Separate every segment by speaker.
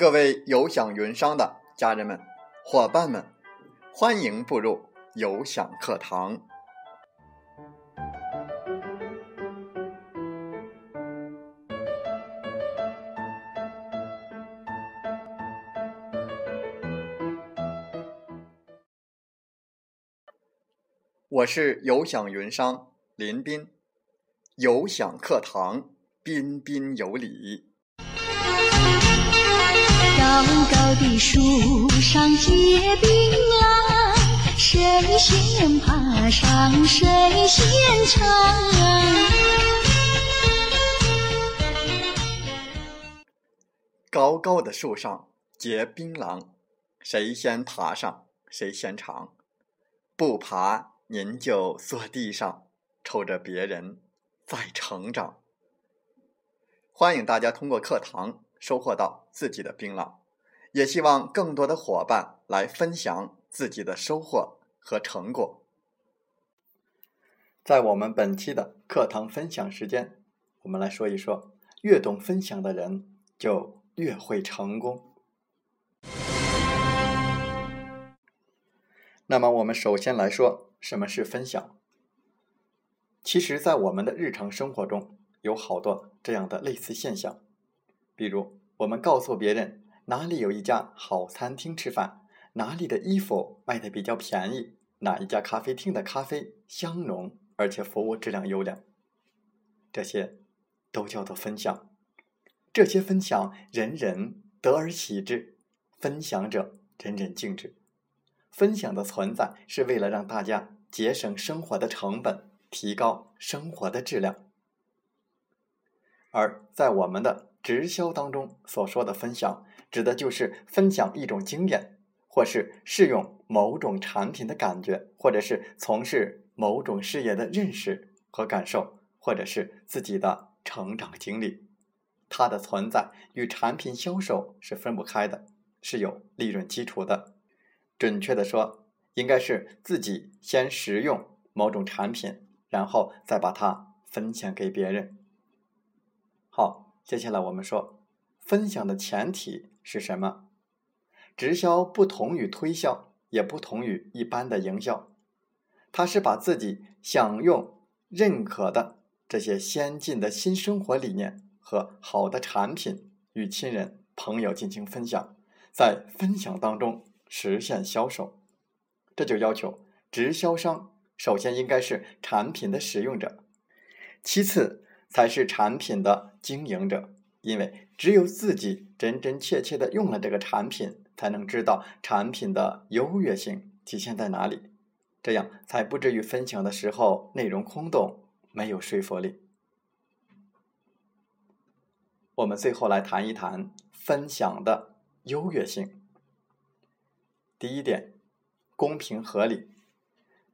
Speaker 1: 各位有享云商的家人们、伙伴们，欢迎步入有享课堂。我是有享云商林斌，有享课堂彬彬有礼。
Speaker 2: 高高的树上结槟榔，谁先爬上谁先尝。
Speaker 1: 高高的树上结槟榔，谁先爬上谁先尝。不爬您就坐地上，瞅着别人在成长。欢迎大家通过课堂。收获到自己的槟榔，也希望更多的伙伴来分享自己的收获和成果。在我们本期的课堂分享时间，我们来说一说：越懂分享的人，就越会成功。那么，我们首先来说什么是分享。其实，在我们的日常生活中，有好多这样的类似现象。比如，我们告诉别人哪里有一家好餐厅吃饭，哪里的衣服卖的比较便宜，哪一家咖啡厅的咖啡香浓，而且服务质量优良，这些都叫做分享。这些分享人人得而喜之，分享者人人敬之。分享的存在是为了让大家节省生活的成本，提高生活的质量。而在我们的直销当中所说的分享，指的就是分享一种经验，或是试用某种产品的感觉，或者是从事某种事业的认识和感受，或者是自己的成长经历。它的存在与产品销售是分不开的，是有利润基础的。准确的说，应该是自己先使用某种产品，然后再把它分享给别人。好。接下来我们说，分享的前提是什么？直销不同于推销，也不同于一般的营销，它是把自己享用、认可的这些先进的新生活理念和好的产品与亲人朋友进行分享，在分享当中实现销售。这就要求直销商首先应该是产品的使用者，其次。才是产品的经营者，因为只有自己真真切切的用了这个产品，才能知道产品的优越性体现在哪里，这样才不至于分享的时候内容空洞，没有说服力。我们最后来谈一谈分享的优越性。第一点，公平合理，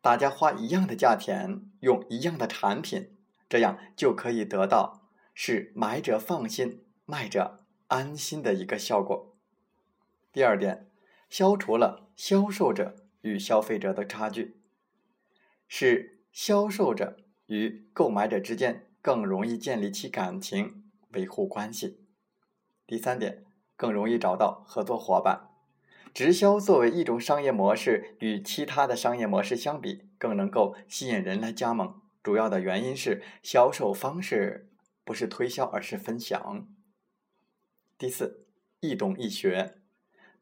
Speaker 1: 大家花一样的价钱用一样的产品。这样就可以得到是买者放心、卖者安心的一个效果。第二点，消除了销售者与消费者的差距，使销售者与购买者之间更容易建立起感情、维护关系。第三点，更容易找到合作伙伴。直销作为一种商业模式，与其他的商业模式相比，更能够吸引人来加盟。主要的原因是销售方式不是推销，而是分享。第四，易懂易学，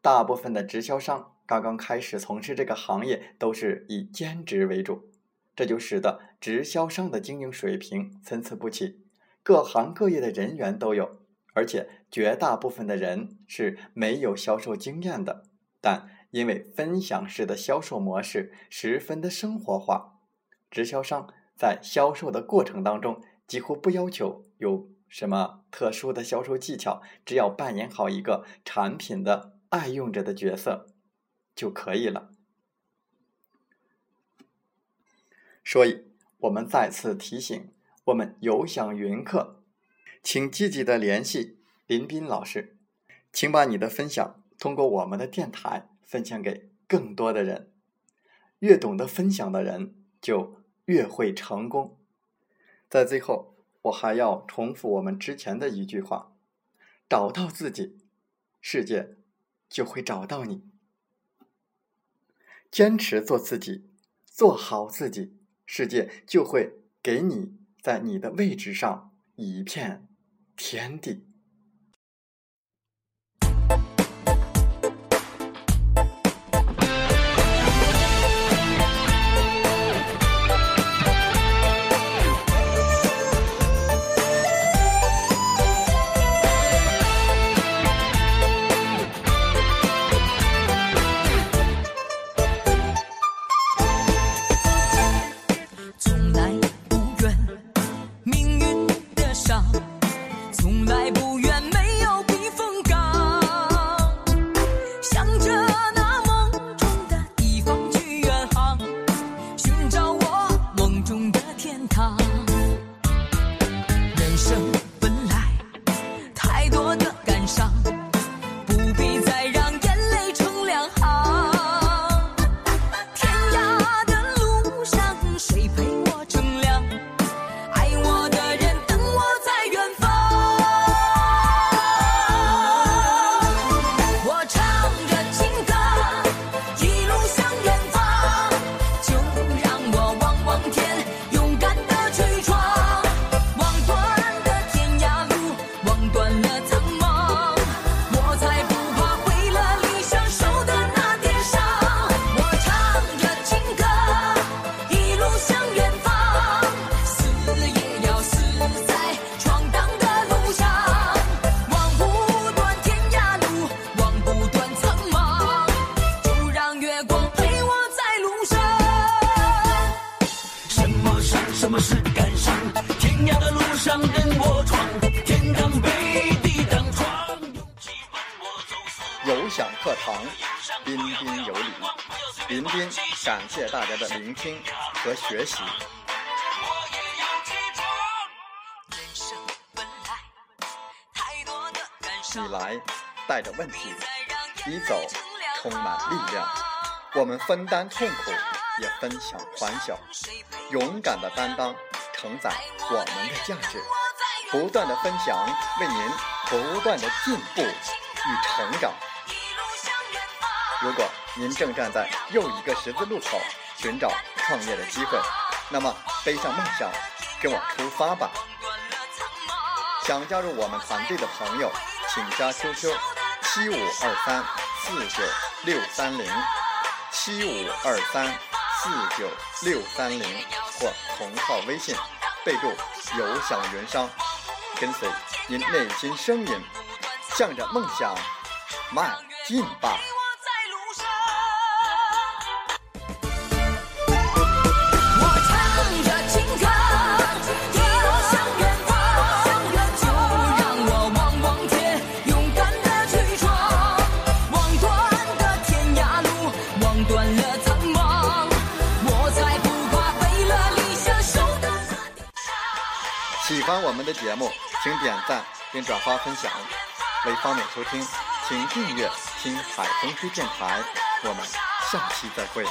Speaker 1: 大部分的直销商刚刚开始从事这个行业，都是以兼职为主，这就使得直销商的经营水平参差不齐，各行各业的人员都有，而且绝大部分的人是没有销售经验的，但因为分享式的销售模式十分的生活化，直销商。在销售的过程当中，几乎不要求有什么特殊的销售技巧，只要扮演好一个产品的爱用者的角色就可以了。所以，我们再次提醒我们有享云课，请积极的联系林斌老师，请把你的分享通过我们的电台分享给更多的人。越懂得分享的人就。越会成功。在最后，我还要重复我们之前的一句话：找到自己，
Speaker 3: 世界就会找到你。坚持做自己，做好自己，世界就会给你在你的位置上一片天地。
Speaker 1: 有
Speaker 3: 享课堂，彬彬有礼。林彬感谢大家的聆听和学习。你，来带着问题，你走充满力量。我们分担痛苦，也分享欢笑，勇敢的担当，承载我们的价值。不断的分享，为您不断的进步与成长。如果您正站在又一个十字路口，寻找创业的机会，那么背上梦想，跟我出发吧！想加入我们团队的朋友，请加 QQ 七五二三四九六三零七五二三四九六三零或同号微信，备注“有享云商”，跟随您内心声音，向着梦想迈进吧！欢我们的节目，请点赞并转发分享。为方便收听，请订阅“听海风吹电台”。我们下期再会。